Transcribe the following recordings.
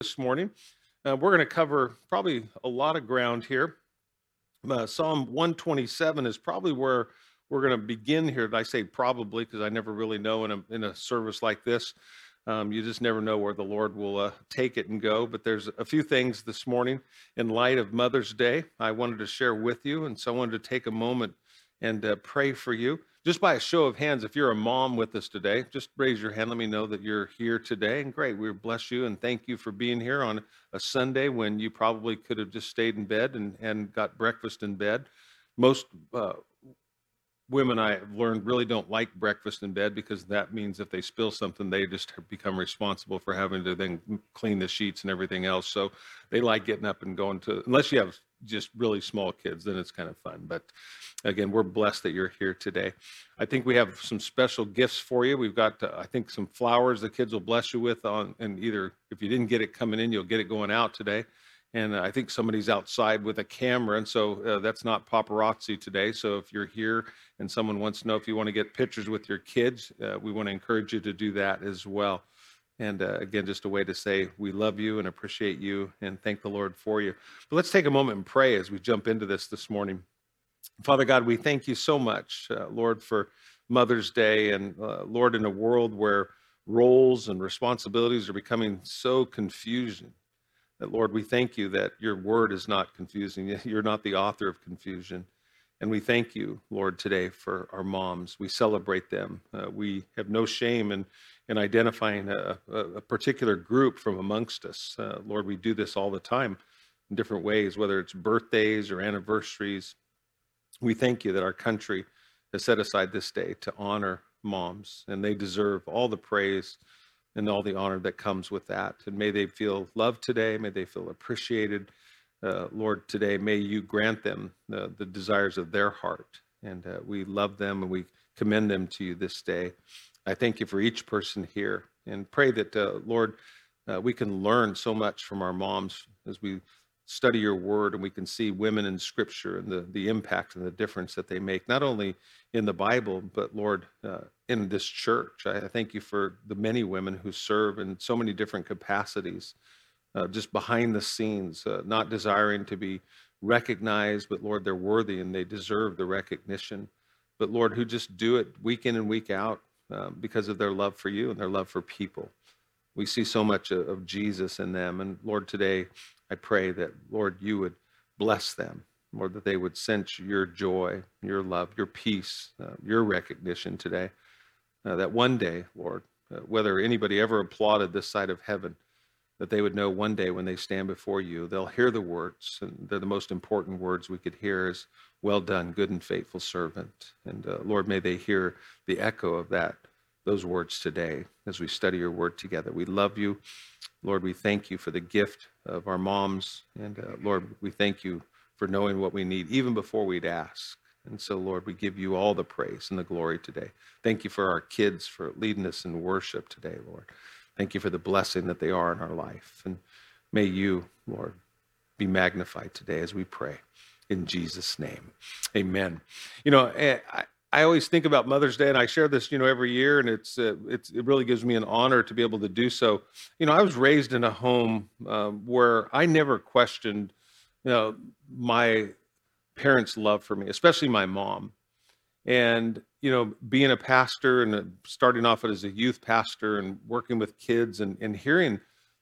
this morning. Uh, we're going to cover probably a lot of ground here. Uh, Psalm 127 is probably where we're going to begin here. I say probably because I never really know in a, in a service like this. Um, you just never know where the Lord will uh, take it and go. But there's a few things this morning in light of Mother's Day I wanted to share with you. And so I wanted to take a moment and uh, pray for you. Just by a show of hands, if you're a mom with us today, just raise your hand. Let me know that you're here today. And great, we bless you and thank you for being here on a Sunday when you probably could have just stayed in bed and, and got breakfast in bed. Most uh, women I have learned really don't like breakfast in bed because that means if they spill something, they just become responsible for having to then clean the sheets and everything else. So they like getting up and going to, unless you have just really small kids, then it's kind of fun. But again, we're blessed that you're here today. I think we have some special gifts for you. We've got, uh, I think, some flowers the kids will bless you with on, and either if you didn't get it coming in, you'll get it going out today. And I think somebody's outside with a camera, and so uh, that's not paparazzi today. So if you're here and someone wants to know if you want to get pictures with your kids, uh, we want to encourage you to do that as well. And uh, again, just a way to say we love you and appreciate you and thank the Lord for you. But let's take a moment and pray as we jump into this this morning. Father God, we thank you so much, uh, Lord, for Mother's Day. And uh, Lord, in a world where roles and responsibilities are becoming so confusing, that Lord, we thank you that your word is not confusing. You're not the author of confusion. And we thank you, Lord, today for our moms. We celebrate them. Uh, we have no shame in in identifying a, a particular group from amongst us. Uh, Lord, we do this all the time in different ways, whether it's birthdays or anniversaries. We thank you that our country has set aside this day to honor moms, and they deserve all the praise and all the honor that comes with that. And may they feel loved today. May they feel appreciated. Uh, Lord, today, may you grant them the, the desires of their heart. And uh, we love them and we commend them to you this day. I thank you for each person here and pray that, uh, Lord, uh, we can learn so much from our moms as we study your word and we can see women in scripture and the, the impact and the difference that they make, not only in the Bible, but Lord, uh, in this church. I, thank you for the many women who serve in so many different capacities, uh, just behind the scenes, uh, not desiring to be recognized, but Lord, they're worthy and they deserve the recognition. But Lord, who just do it week in and week out um, because of their love for you and their love for people. We see so much of Jesus in them. And Lord, today I pray that, Lord, you would bless them, Lord, that they would sense your joy, your love, your peace, uh, your recognition today. Uh, that one day, Lord, uh, whether anybody ever applauded this side of heaven, that they would know one day when they stand before you, they'll hear the words, and they're the most important words we could hear is, well done, good and faithful servant. And uh, Lord, may they hear the echo of that, those words today as we study your word together. We love you. Lord, we thank you for the gift of our moms. And uh, Lord, we thank you for knowing what we need even before we'd ask. And so, Lord, we give you all the praise and the glory today. Thank you for our kids for leading us in worship today, Lord. Thank you for the blessing that they are in our life. And may you, Lord, be magnified today as we pray in Jesus' name. Amen. You know, eh, I, I always think about Mother's Day, and I share this, you know, every year, and it's, uh, it's it really gives me an honor to be able to do so. You know, I was raised in a home um, where I never questioned, you know, my parents' love for me, especially my mom. And you know, being a pastor and uh, starting off as a youth pastor and working with kids and, and hearing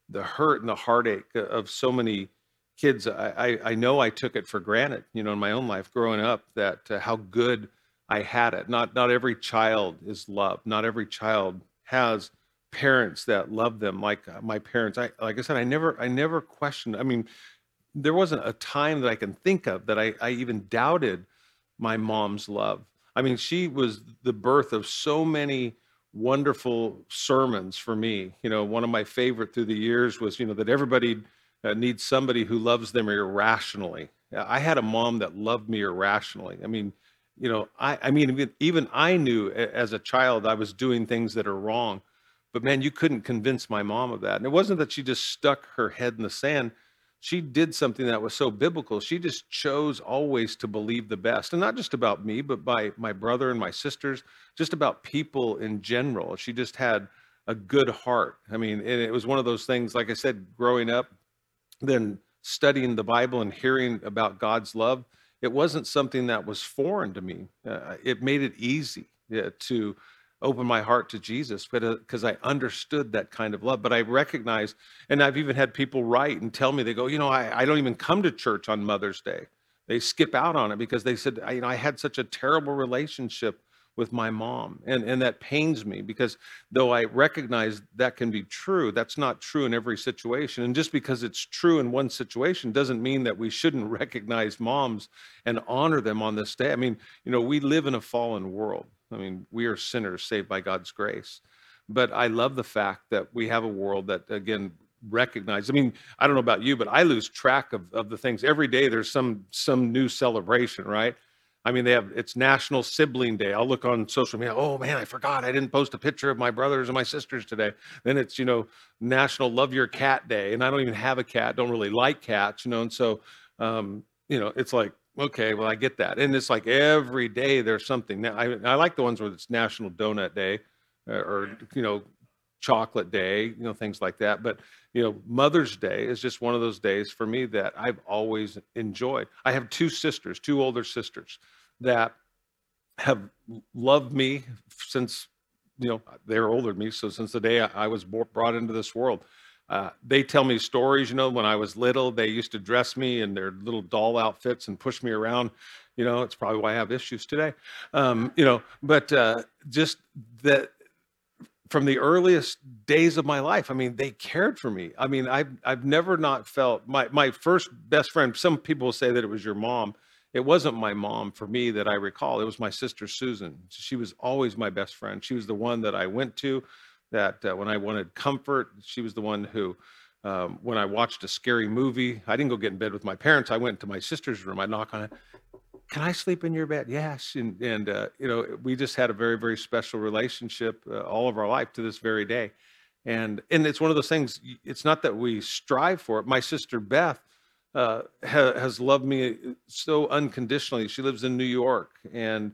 the hurt and the heartache of so many kids, I, I, know I took it for granted, you know, in my own life growing up that uh, how good I had it. Not not every child is loved. Not every child has parents that love them like uh, my parents. I like I said, I never I never questioned. I mean, there wasn't a time that I can think of that I, I even doubted my mom's love. I mean, she was the birth of so many wonderful sermons for me. You know, one of my favorite through the years was, you know, that everybody uh, needs somebody who loves them irrationally. I had a mom that loved me irrationally. I mean, you know, I, I mean, even I knew as a child I was doing things that are wrong, but man, you couldn't convince my mom of that. And it wasn't that she just stuck her head in the sand. She did something that was so biblical. She just chose always to believe the best, and not just about me, but by my brother and my sisters, just about people in general. She just had a good heart. I mean, and it was one of those things, like I said, growing up, then studying the Bible and hearing about God's love, it wasn't something that was foreign to me. Uh, it made it easy yeah, to open my heart to Jesus, because uh, I understood that kind of love. But I recognize, and I've even had people write and tell me, they go, you know, I, I don't even come to church on Mother's Day. They skip out on it because they said, I, you know, I had such a terrible relationship with my mom. And, and that pains me because though I recognize that can be true, that's not true in every situation. And just because it's true in one situation doesn't mean that we shouldn't recognize moms and honor them on this day. I mean, you know, we live in a fallen world. I mean, we are sinners saved by God's grace. But I love the fact that we have a world that, again, recognize. I mean, I don't know about you, but I lose track of, of the things. Every day there's some some new celebration, right? I mean, they have it's National Sibling Day. I'll look on social media. Oh man, I forgot I didn't post a picture of my brothers and my sisters today. Then it's you know National Love Your Cat Day, and I don't even have a cat. Don't really like cats, you know. And so, um, you know, it's like okay, well I get that. And it's like every day there's something. Now I I like the ones where it's National Donut Day, uh, or you know, Chocolate Day, you know, things like that. But you know, Mother's Day is just one of those days for me that I've always enjoyed. I have two sisters, two older sisters that have loved me since, you know, they're older than me. So since the day I, was brought into this world, uh, they tell me stories. You know, when I was little, they used to dress me in their little doll outfits and push me around. You know, it's probably why I have issues today. Um, you know, but uh, just that from the earliest days of my life. I mean, they cared for me. I mean, I've I've never not felt my my first best friend. Some people say that it was your mom. It wasn't my mom for me that I recall. It was my sister Susan. She was always my best friend. She was the one that I went to. That uh, when I wanted comfort, she was the one who. Um, when I watched a scary movie, I didn't go get in bed with my parents. I went to my sister's room. I knock on it can I sleep in your bed? Yes. And, and uh, you know, we just had a very, very special relationship uh, all of our life to this very day. And, and it's one of those things, it's not that we strive for it. My sister Beth uh, ha, has loved me so unconditionally. She lives in New York and,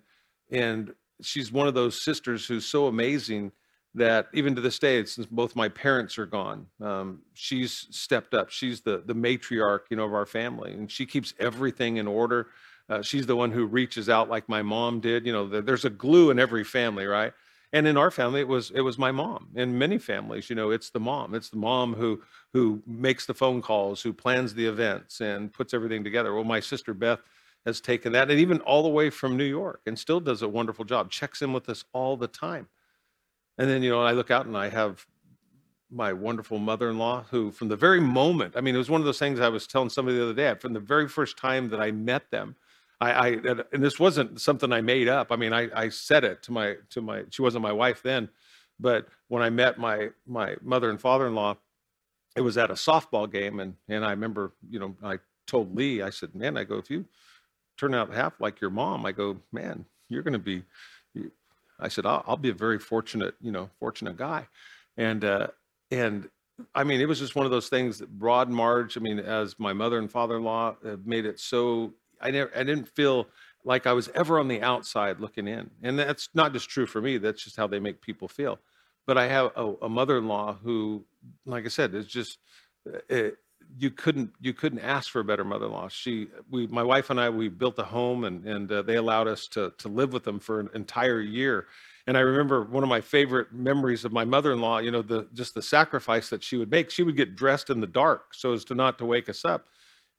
and she's one of those sisters who's so amazing that even to this day, since both my parents are gone, um, she's stepped up. She's the, the matriarch, you know, of our family and she keeps everything in order uh, she's the one who reaches out like my mom did. You know, there's a glue in every family, right? And in our family, it was it was my mom. In many families, you know, it's the mom. It's the mom who who makes the phone calls, who plans the events, and puts everything together. Well, my sister Beth has taken that, and even all the way from New York, and still does a wonderful job. Checks in with us all the time. And then you know, I look out and I have my wonderful mother-in-law who from the very moment i mean it was one of those things i was telling somebody the other day from the very first time that i met them I, I and this wasn't something I made up. I mean, I, I said it to my to my she wasn't my wife then, but when I met my my mother and father-in-law, it was at a softball game, and and I remember, you know, I told Lee, I said, man, I go if you turn out half like your mom, I go, man, you're going to be. I said, I'll, I'll, be a very fortunate, you know, fortunate guy, and uh, and I mean, it was just one of those things that Broad Marge, I mean, as my mother and father-in-law have made it so I never, I didn't feel like I was ever on the outside looking in. And that's not just true for me. That's just how they make people feel. But I have a, a mother-in-law who, like I said, is just, it, eh, you couldn't, you couldn't ask for a better mother-in-law. She, we, my wife and I, we built a home and, and uh, they allowed us to, to live with them for an entire year. And I remember one of my favorite memories of my mother-in-law, you know, the, just the sacrifice that she would make. She would get dressed in the dark so as to not to wake us up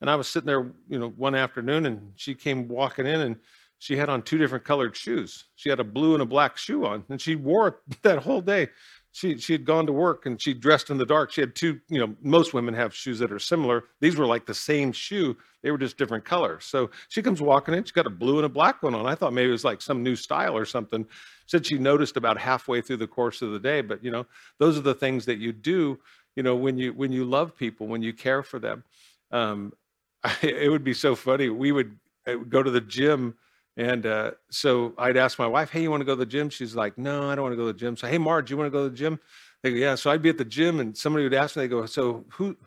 and I was sitting there, you know, one afternoon and she came walking in and she had on two different colored shoes. She had a blue and a black shoe on and she wore it that whole day. She she had gone to work and she dressed in the dark. She had two, you know, most women have shoes that are similar. These were like the same shoe. They were just different colors. So she comes walking in. She got a blue and a black one on. I thought maybe it was like some new style or something. Said she noticed about halfway through the course of the day. But you know, those are the things that you do. You know, when you when you love people, when you care for them. Um, it would be so funny. We would uh, go to the gym, and uh, so I'd ask my wife, "Hey, you want to go to the gym?" She's like, "No, I don't want to go to the gym." So, "Hey, Marge, you want to go to the gym?" They go, "Yeah." So I'd be at the gym, and somebody would ask me. They go, "So who,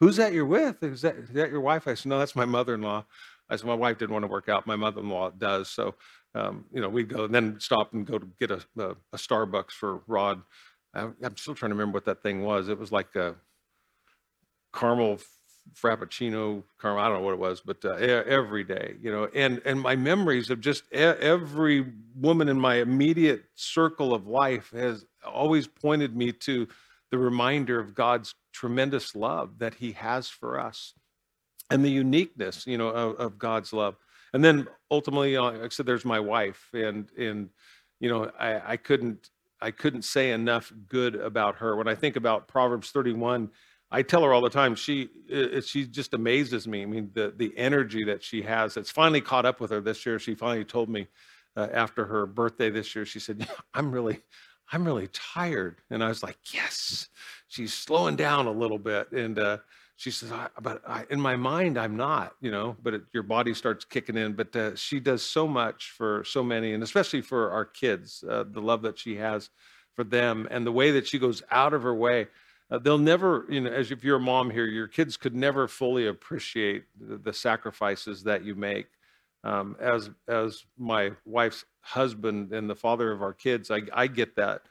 who's that you're with? Is that is that your wife?" I said, "No, that's my mother-in-law." I said, "My wife didn't want to work out. My mother-in-law does." So, um, you know, we'd go and then stop and go to get a, a, a Starbucks for Rod I, I'm still trying to remember what that thing was. It was like a caramel frappuccino caramel i don't know what it was but uh, every day you know and and my memories of just every woman in my immediate circle of life has always pointed me to the reminder of god's tremendous love that he has for us and the uniqueness you know of, of god's love. And then ultimately uh, like i said there's my wife and and you know I, I couldn't i couldn't say enough good about her. When i think about proverbs 31 I tell her all the time. She she just amazes me. I mean, the the energy that she has. It's finally caught up with her this year. She finally told me uh, after her birthday this year. She said, "I'm really, I'm really tired." And I was like, "Yes." She's slowing down a little bit, and uh, she says, I, "But I, in my mind, I'm not." You know, but it, your body starts kicking in. But uh, she does so much for so many, and especially for our kids. Uh, the love that she has for them, and the way that she goes out of her way uh, they'll never, you know, as if you're a mom here, your kids could never fully appreciate the, the sacrifices that you make. Um, as as my wife's husband and the father of our kids, I, I get that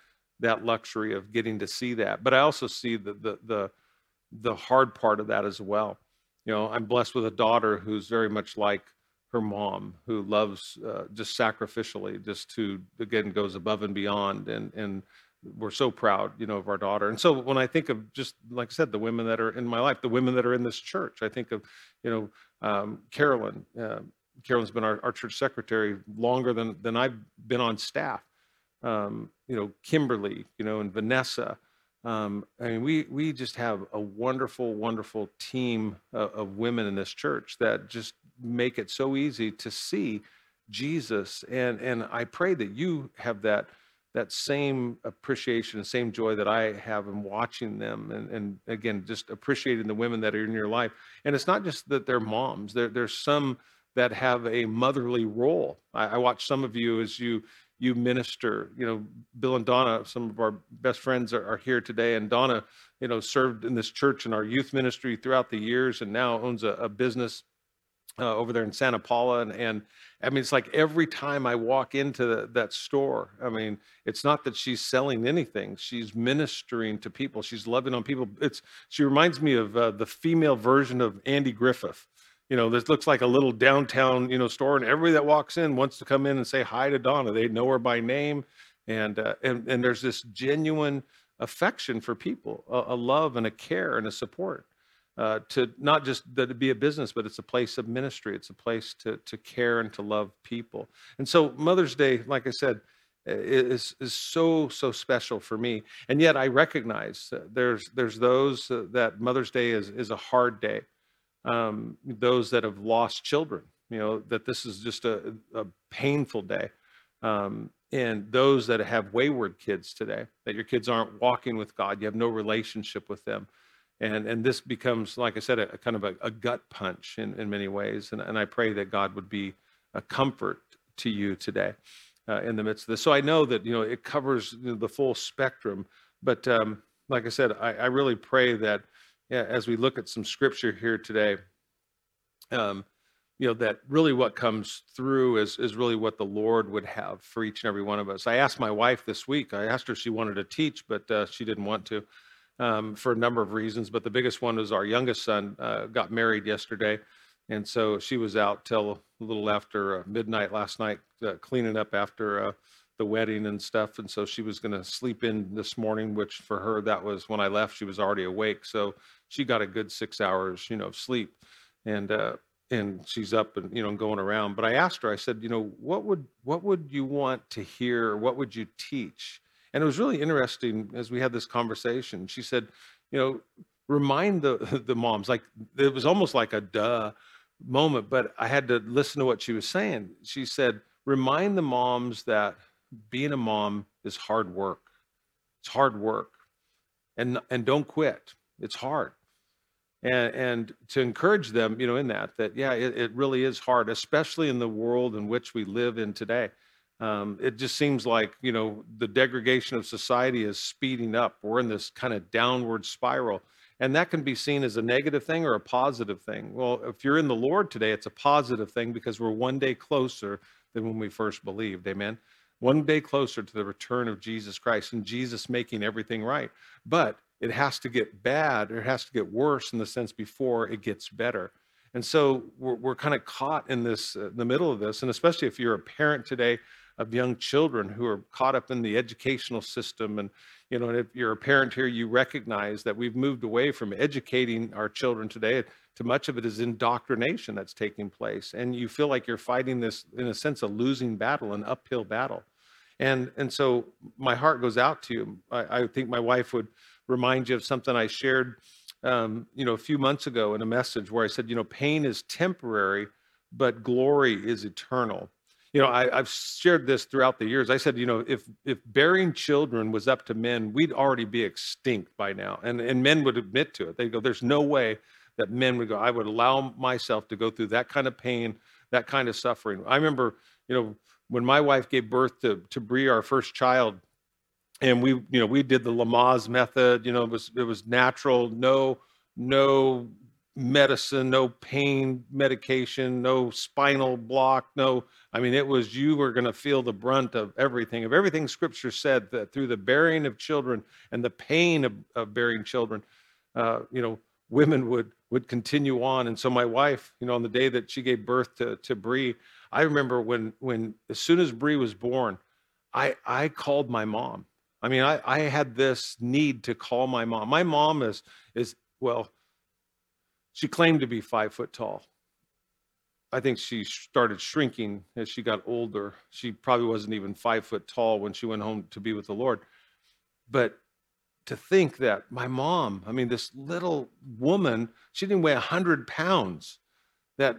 that luxury of getting to see that. But I also see the the the the hard part of that as well. You know, I'm blessed with a daughter who's very much like her mom, who loves uh, just sacrificially, just to again goes above and beyond, and and we're so proud, you know, of our daughter. And so when I think of just like I said, the women that are in my life, the women that are in this church, I think of, you know, um, Carolyn. Uh, Carolyn's been our, our, church secretary longer than than I've been on staff. Um, you know, Kimberly, you know, and Vanessa. Um, I mean, we we just have a wonderful, wonderful team of, of women in this church that just make it so easy to see Jesus. And and I pray that you have that that same appreciation, the same joy that I have in watching them, and, and again, just appreciating the women that are in your life. And it's not just that they're moms. There, there's some that have a motherly role. I, I watch some of you as you you minister. You know, Bill and Donna, some of our best friends are, are here today, and Donna, you know, served in this church in our youth ministry throughout the years, and now owns a, a business uh, over there in Santa Paula. And, and I mean, it's like every time I walk into the, that store, I mean, it's not that she's selling anything. She's ministering to people. She's loving on people. It's, she reminds me of uh, the female version of Andy Griffith. You know, this looks like a little downtown, you know, store, and everybody that walks in wants to come in and say hi to Donna. They know her by name, and uh, and and there's this genuine affection for people, a, a love and a care and a support uh, to not just that it be a business, but it's a place of ministry. It's a place to to care and to love people. And so Mother's Day, like I said, is is so so special for me. And yet I recognize there's there's those that Mother's Day is is a hard day. Um, those that have lost children, you know, that this is just a, a painful day. Um, and those that have wayward kids today, that your kids aren't walking with God, you have no relationship with them and and this becomes like i said a, a kind of a, a, gut punch in, in many ways. And, and i pray that god would be a comfort to you today uh, in the midst of this. So i know that you know it covers you know, the full spectrum. But um, like i said I, I really pray that yeah, as we look at some scripture here today um, you know that really what comes through is is really what the lord would have for each and every one of us. I asked my wife this week. I asked her if she wanted to teach but uh, she didn't want to um, for a number of reasons. But the biggest one was our youngest son uh, got married yesterday. And so she was out till a little after uh, midnight last night, uh, cleaning up after uh, the wedding and stuff. And so she was going to sleep in this morning, which for her, that was when I left, she was already awake. So she got a good six hours, you know, of sleep. And, uh, and she's up and you know going around but i asked her i said you know what would what would you want to hear what would you teach and it was really interesting as we had this conversation. She said, you know, remind the the moms like it was almost like a duh moment, but I had to listen to what she was saying. She said, remind the moms that being a mom is hard work. It's hard work. And and don't quit. It's hard. And and to encourage them, you know, in that, that yeah, it, it really is hard, especially in the world in which we live in today. Um, it just seems like you know the degradation of society is speeding up. We're in this kind of downward spiral, and that can be seen as a negative thing or a positive thing. Well, if you're in the Lord today, it's a positive thing because we're one day closer than when we first believed. Amen. one day closer to the return of Jesus Christ and Jesus making everything right. But it has to get bad or it has to get worse in the sense before it gets better. And so we're, we're kind of caught in this, uh, the middle of this. And especially if you're a parent today of young children who are caught up in the educational system. And, you know, if you're a parent here, you recognize that we've moved away from educating our children today to much of it is indoctrination that's taking place. And you feel like you're fighting this, in a sense, a losing battle, an uphill battle. And, and so my heart goes out to you. I, I think my wife would remind you of something I shared, um, you know, a few months ago in a message where I said, you know, pain is temporary, but glory is eternal. You know, I, have shared this throughout the years. I said, you know, if if bearing children was up to men, we'd already be extinct by now, and and men would admit to it. They go, "There's no way that men would go. I would allow myself to go through that kind of pain, that kind of suffering." I remember, you know, when my wife gave birth to to Bree, our first child, and we you know we did the Lamaze method. You know, it was it was natural, no no medicine, no pain medication, no spinal block, no. I mean, it was you were going to feel the brunt of everything, of everything Scripture said that through the bearing of children and the pain of, of bearing children, uh, you know, women would would continue on. And so my wife, you know, on the day that she gave birth to to Bree, I remember when when as soon as Bree was born, I I called my mom. I mean, I I had this need to call my mom. My mom is is well, she claimed to be five foot tall. I think she started shrinking as she got older. She probably wasn't even five foot tall when she went home to be with the Lord. But to think that my mom, I mean, this little woman, she didn't weigh 100 pounds, that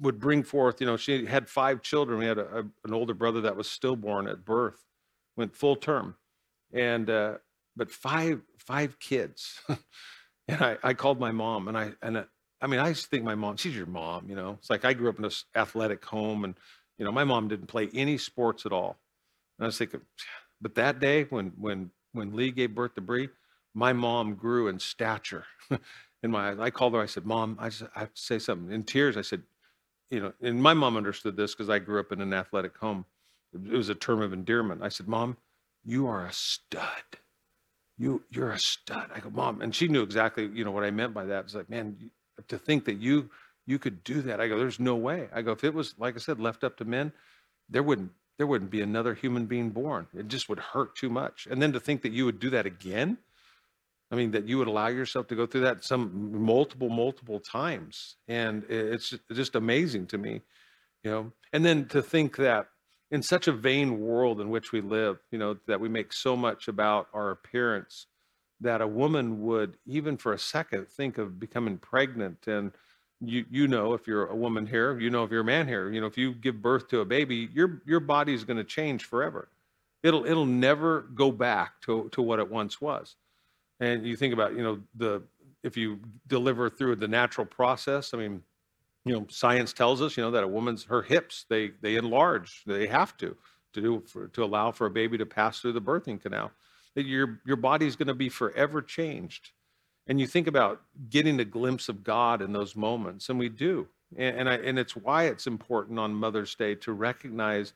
would bring forth, you know, she had five children. We had a, a, an older brother that was stillborn at birth, went full term. And, uh, but five, five kids. and I, I called my mom and I, and uh, I mean, I think my mom, she's your mom, you know, it's like I grew up in this athletic home and, you know, my mom didn't play any sports at all. And I was thinking, but that day when, when when Lee gave birth to Bree, my mom grew in stature in my. I called her. I said, "Mom, I, just, I have to say something." In tears, I said, "You know," and my mom understood this because I grew up in an athletic home. It was a term of endearment. I said, "Mom, you are a stud. You you're a stud." I go, "Mom," and she knew exactly you know what I meant by that. It's like, man, to think that you you could do that. I go, "There's no way." I go, "If it was like I said, left up to men, there wouldn't there wouldn't be another human being born. It just would hurt too much. And then to think that you would do that again, I mean, that you would allow yourself to go through that some multiple, multiple times. And it's just amazing to me, you know. And then to think that in such a vain world in which we live, you know, that we make so much about our appearance, that a woman would, even for a second, think of becoming pregnant. And you you know if you're a woman here you know if you're a man here you know if you give birth to a baby your your body is going to change forever. It'll it'll never go back to to what it once was. And you think about you know the if you deliver through the natural process i mean you know science tells us you know that a woman's her hips they they enlarge they have to to do for, to allow for a baby to pass through the birthing canal that your your body's going to be forever changed and you think about getting a glimpse of God in those moments, and we do. And, and, I, and it's why it's important on Mother's Day to recognize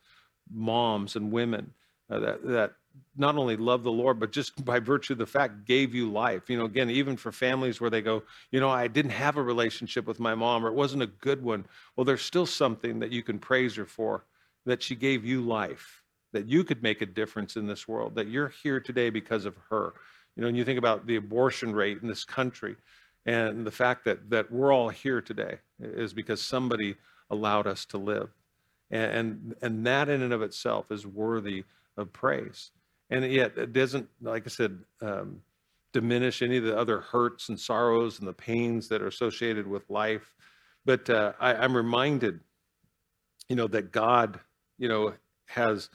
moms and women uh, that, that not only love the Lord, but just by virtue of the fact gave you life. You know, again, even for families where they go, you know, I didn't have a relationship with my mom or it wasn't a good one. Well, there's still something that you can praise her for that she gave you life, that you could make a difference in this world, that you're here today because of her. You know, and you think about the abortion rate in this country and the fact that, that we're all here today is because somebody allowed us to live. And, and, and that in and of itself is worthy of praise. And yet it doesn't, like I said, um, diminish any of the other hurts and sorrows and the pains that are associated with life. But uh, I, I'm reminded, you know, that God, you know, has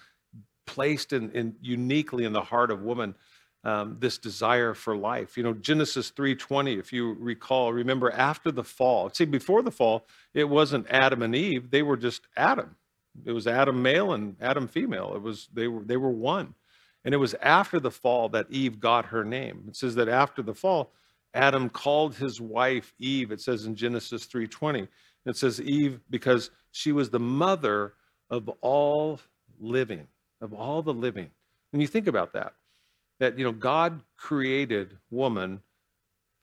placed in, in uniquely in the heart of woman um, this desire for life. You know, Genesis 3:20, if you recall, remember after the fall. See, before the fall, it wasn't Adam and Eve; they were just Adam. It was Adam male and Adam female. It was they were they were one, and it was after the fall that Eve got her name. It says that after the fall, Adam called his wife Eve. It says in Genesis 3:20. It says Eve because she was the mother of all living. Of all the living. When you think about that, that you know God created woman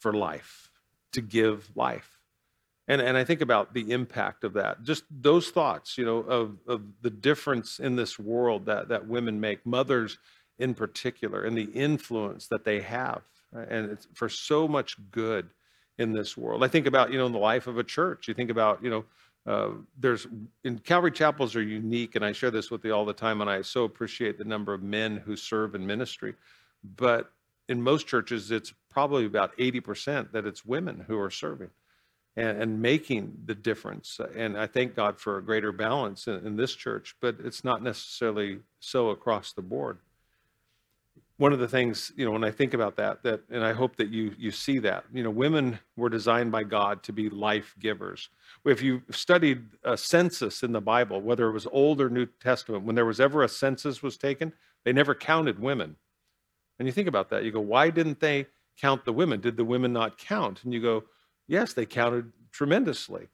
for life, to give life. And, and I think about the impact of that, just those thoughts, you know, of, of the difference in this world that, that women make, mothers in particular, and the influence that they have. And it's for so much good in this world. I think about, you know, in the life of a church, you think about, you know, uh, there's in Calvary chapels are unique, and I share this with you all the time, and I so appreciate the number of men who serve in ministry. But in most churches, it's probably about 80% that it's women who are serving and, and making the difference. And I thank God for a greater balance in, in this church, but it's not necessarily so across the board one of the things you know when i think about that that and i hope that you you see that you know women were designed by god to be life givers. If you studied a census in the bible whether it was old or new testament when there was ever a census was taken they never counted women. And you think about that you go why didn't they count the women? Did the women not count? And you go yes they counted tremendously.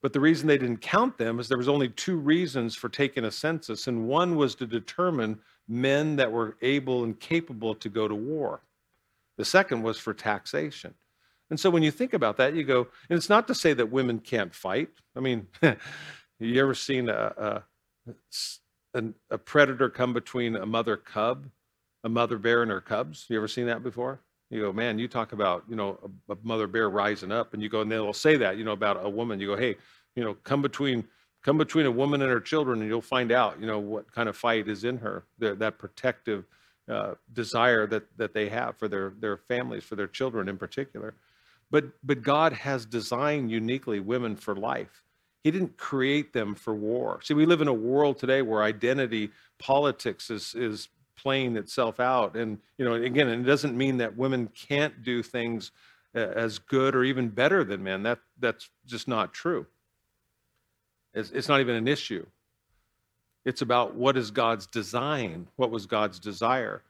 But the reason they didn't count them is there was only two reasons for taking a census and one was to determine men that were able and capable to go to war. The second was for taxation. And so when you think about that, you go, and it's not to say that women can't fight. I mean, you ever seen a, a, a, predator come between a mother cub, a mother bear and her cubs? You ever seen that before? You go, man, you talk about, you know, a, a mother bear rising up, and you go, and they'll say that, you know, about a woman. You go, hey, you know, come between come between a woman and her children and you'll find out you know what kind of fight is in her the, that protective uh, desire that that they have for their their families for their children in particular. But but god has designed uniquely women for life. He didn't create them for war. See we live in a world today where identity politics is is playing itself out. And you know again it doesn't mean that women can't do things uh, as good or even better than men. That that's just not true it's, it's not even an issue. It's about what is God's design, what was God's desire.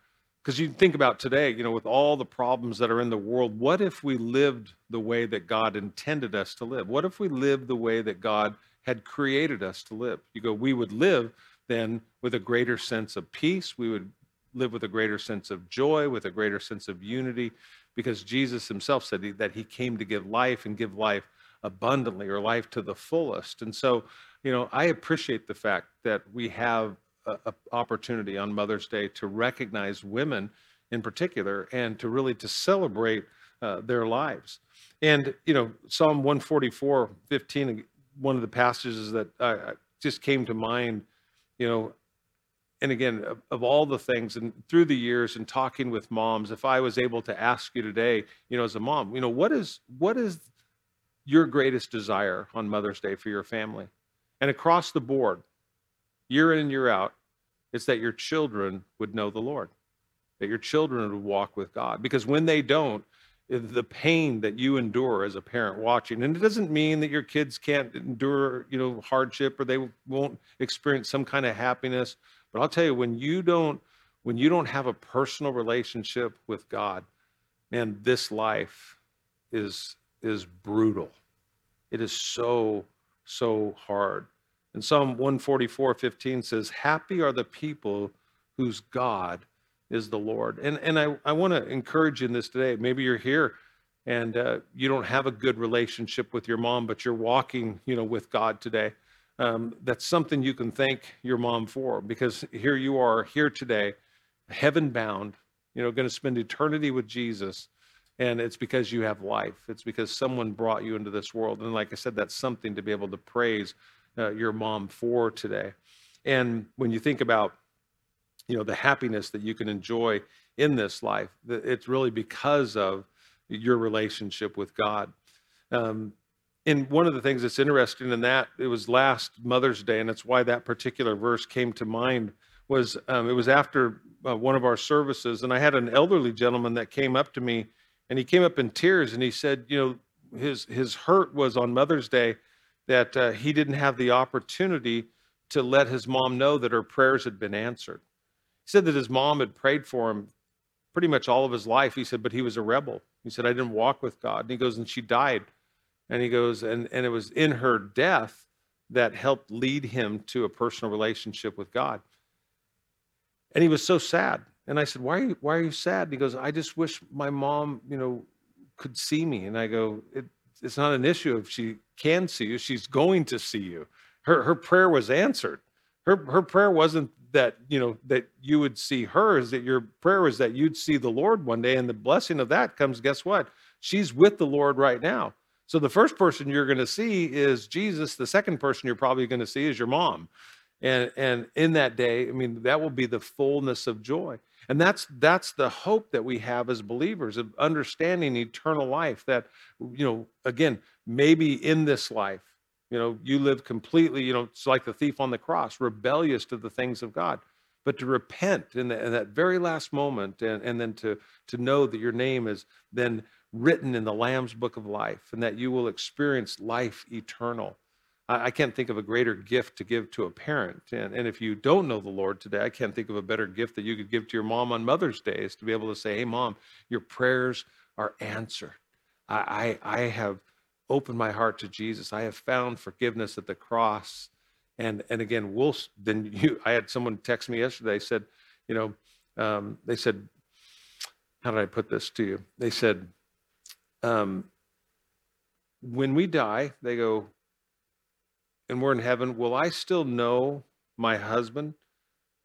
Because you think about today, you know, with all the problems that are in the world, what if we lived the way that God intended us to live? What if we lived the way that God had created us to live? You go, we would live then with a greater sense of peace. We would live with a greater sense of joy, with a greater sense of unity, because Jesus himself said that he came to give life and give life abundantly or life to the fullest. And so, you know, I appreciate the fact that we have an opportunity on Mother's Day to recognize women in particular and to really to celebrate uh, their lives. And, you know, Psalm 144, 15, one of the passages that uh, just came to mind, you know, and again, of, of, all the things and through the years and talking with moms, if I was able to ask you today, you know, as a mom, you know, what is what is your greatest desire on Mother's Day for your family. And across the board, year in and year out, it's that your children would know the Lord, that your children would walk with God. Because when they don't, eh, the pain that you endure as a parent watching, and it doesn't mean that your kids can't endure, you know, hardship or they won't experience some kind of happiness. But I'll tell you, when you don't, when you don't have a personal relationship with God, man, this life is is brutal. It is so, so hard. And Psalm 144 15 says, Happy are the people whose God is the Lord. And, and I, I want to encourage you in this today. Maybe you're here and uh, you don't have a good relationship with your mom, but you're walking, you know, with God today. Um, that's something you can thank your mom for because here you are here today, heaven bound, you know, going to spend eternity with Jesus and it's because you have life. It's because someone brought you into this world. And like i said that's something to be able to praise uh, your mom for today. And when you think about you know the happiness that you can enjoy in this life it's really because of your relationship with god. Um, and one of the things that's interesting in that it was last mother's day and it's why that particular verse came to mind was um, it was after uh, one of our services and i had an elderly gentleman that came up to me and he came up in tears and he said, you know, his his hurt was on Mother's Day that uh, he didn't have the opportunity to let his mom know that her prayers had been answered. He said that his mom had prayed for him pretty much all of his life. He said, but he was a rebel. He said, I didn't walk with God. And he goes, and she died. And he goes, and, and it was in her death that helped lead him to a personal relationship with God. And he was so sad. And I said, why are you, why are you sad? And he goes, I just wish my mom, you know, could see me. And I go, it, it's not an issue if she can see you. She's going to see you. Her, her prayer was answered. Her, her prayer wasn't that, you know, that you would see her is that your prayer was that you'd see the Lord one day. And the blessing of that comes, guess what? She's with the Lord right now. So the first person you're going to see is Jesus. The second person you're probably going to see is your mom. And and in that day, I mean, that will be the fullness of joy. And that's that's the hope that we have as believers of understanding eternal life that you know, again, maybe in this life, you know, you live completely, you know, it's like the thief on the cross, rebellious to the things of God but to repent in, the, in, that very last moment and, and then to, to know that your name is then written in the Lamb's book of life and that you will experience life eternal. I, I can't think of a greater gift to give to a parent. And, and if you don't know the Lord today, I can't think of a better gift that you could give to your mom on Mother's Day is to be able to say, Hey, mom, your prayers are answered. I, I, I have opened my heart to Jesus. I have found forgiveness at the cross. And, and again, we'll, then you, I had someone text me yesterday, said, you know, um, they said, how did I put this to you? They said, um, when we die, they go, and we're in heaven, will I still know my husband?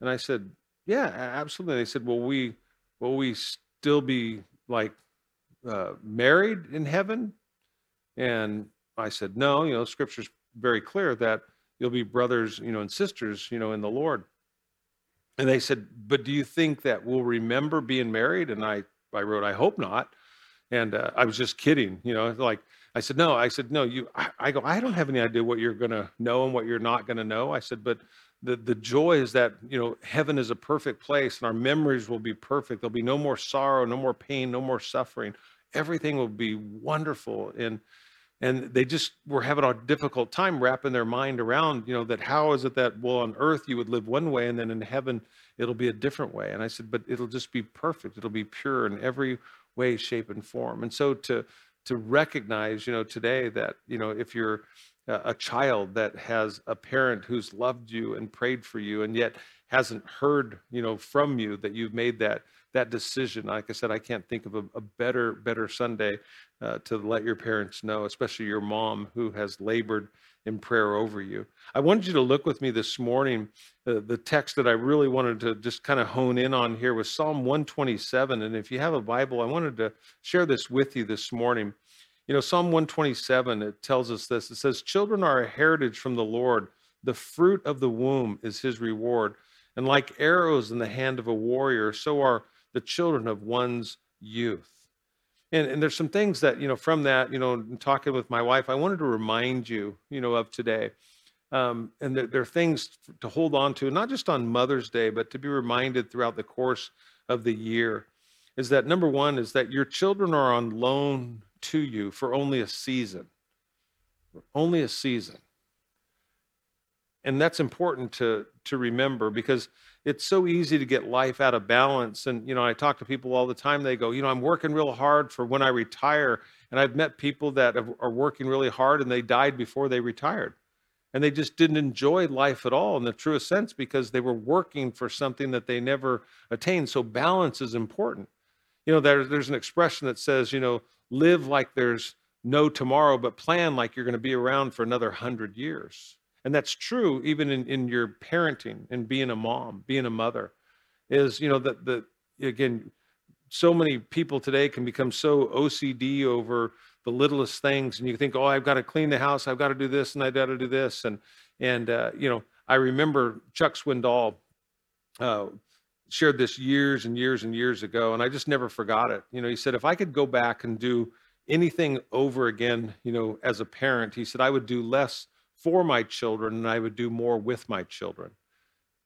And I said, yeah, absolutely. They said, will we, will we still be like uh, married in heaven? And I said, no, you know, scripture's very clear that you'll be brothers, you know, and sisters, you know, in the Lord. And they said, but do you think that we'll remember being married? And I, I wrote, I hope not. And uh, I was just kidding, you know, like I said, no, I said, no, you, I, I go, I don't have any idea what you're going to know and what you're not going to know. I said, but the, the joy is that, you know, heaven is a perfect place and our memories will be perfect. There'll be no more sorrow, no more pain, no more suffering. Everything will be wonderful. And, and they just were having a difficult time wrapping their mind around, you know, that how is it that, well, on earth you would live one way and then in heaven it'll be a different way. And I said, but it'll just be perfect. It'll be pure in every way, shape, and form. And so to to recognize, you know, today that you know if you're a child that has a parent who's loved you and prayed for you and yet hasn't heard you know from you that you've made that that decision like i said i can't think of a, a better better sunday uh, to let your parents know especially your mom who has labored in prayer over you. I wanted you to look with me this morning. Uh, the text that I really wanted to just kind of hone in on here was Psalm 127. And if you have a Bible, I wanted to share this with you this morning. You know, Psalm 127, it tells us this it says, Children are a heritage from the Lord, the fruit of the womb is his reward. And like arrows in the hand of a warrior, so are the children of one's youth and, and there's some things that you know from that you know talking with my wife i wanted to remind you you know of today. Um, and there, there, are things to hold on to not just on mother's day but to be reminded throughout the course of the year is that number one is that your children are on loan to you for only a season. Only a season. And that's important to to remember because it's so easy to get life out of balance. And you know i talk to people all the time they go you know i'm working real hard for when i retire. And i've met people that are working really hard and they died before they retired. And they just didn't enjoy life at all in the truest sense because they were working for something that they never attained. So balance is important. You know there, there's an expression that says you know live like there's no tomorrow but plan like you're going to be around for another hundred years and that's true even in, in your parenting and being a mom being a mother is you know that the again so many people today can become so ocd over the littlest things and you think oh i've got to clean the house i've got to do this and i've got to do this. And and uh, you know i remember chuck swindoll uh, shared this years and years and years ago and i just never forgot it. You know he said if i could go back and do anything over again you know as a parent he said i would do less for my children and I would do more with my children.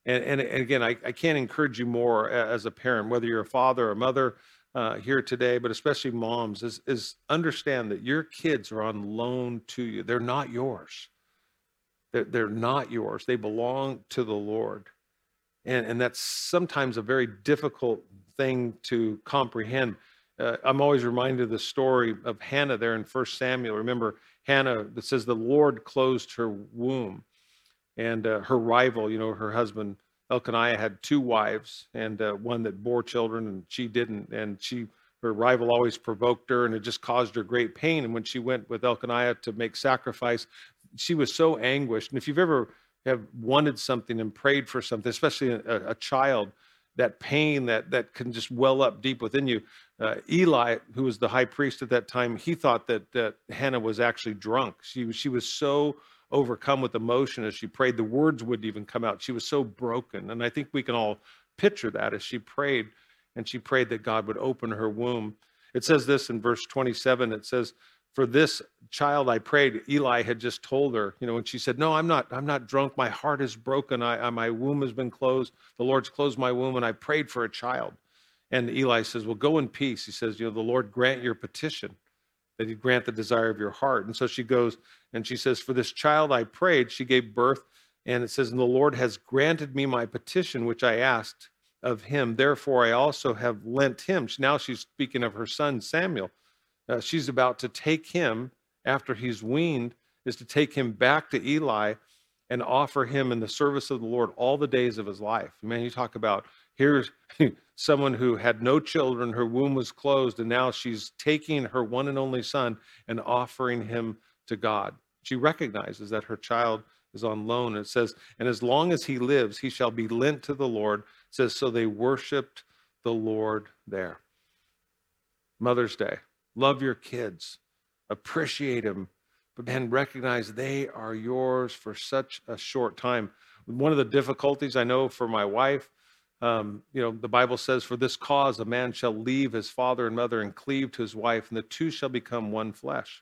And, and, and again, I, I can't encourage you more as a parent, whether you're a father or mother uh, here today, but especially moms, is, is understand that your kids are on loan to you. They're not yours. They're, they're not yours. They belong to the Lord. And, and that's sometimes a very difficult thing to comprehend. Uh, I'm always reminded of the story of Hannah there in First Samuel. Remember, Hannah that says the Lord closed her womb, and uh, her rival, you know, her husband Elkanah had two wives, and uh, one that bore children, and she didn't. And she, her rival always provoked her, and it just caused her great pain. And when she went with Elkanah to make sacrifice, she was so anguished. And if you've ever have wanted something and prayed for something, especially a, a child, that pain that that can just well up deep within you. Uh, Eli, who was the high priest at that time, he thought that that Hannah was actually drunk. She she was so overcome with emotion as she prayed. The words wouldn't even come out. She was so broken, and I think we can all picture that as she prayed, and she prayed that God would open her womb. It says this in verse 27. It says, for this child I prayed. Eli had just told her, you know, and she said, "No, I'm not. I'm not drunk. My heart is broken. I, I, my womb has been closed. The Lord's closed my womb, and I prayed for a child." And Eli says, "Well, go in peace." He says, "You know, the Lord grant your petition, that He grant the desire of your heart." And so she goes and she says, "For this child I prayed." She gave birth, and it says, "And the Lord has granted me my petition, which I asked of Him. Therefore, I also have lent Him." Now she's speaking of her son Samuel uh, she's about to take him after he's weaned, is to take him back to Eli and offer him in the service of the Lord all the days of his life. Man, you talk about here's someone who had no children, her womb was closed, and now she's taking her one and only son and offering him to God. She recognizes that her child is on loan. It says, and as long as he lives, he shall be lent to the Lord. It says, so they worshiped the Lord there. Mother's Day. Love your kids, appreciate them, but then recognize they are yours for such a short time. One of the difficulties I know for my wife, um, you know, the Bible says, For this cause a man shall leave his father and mother and cleave to his wife, and the two shall become one flesh.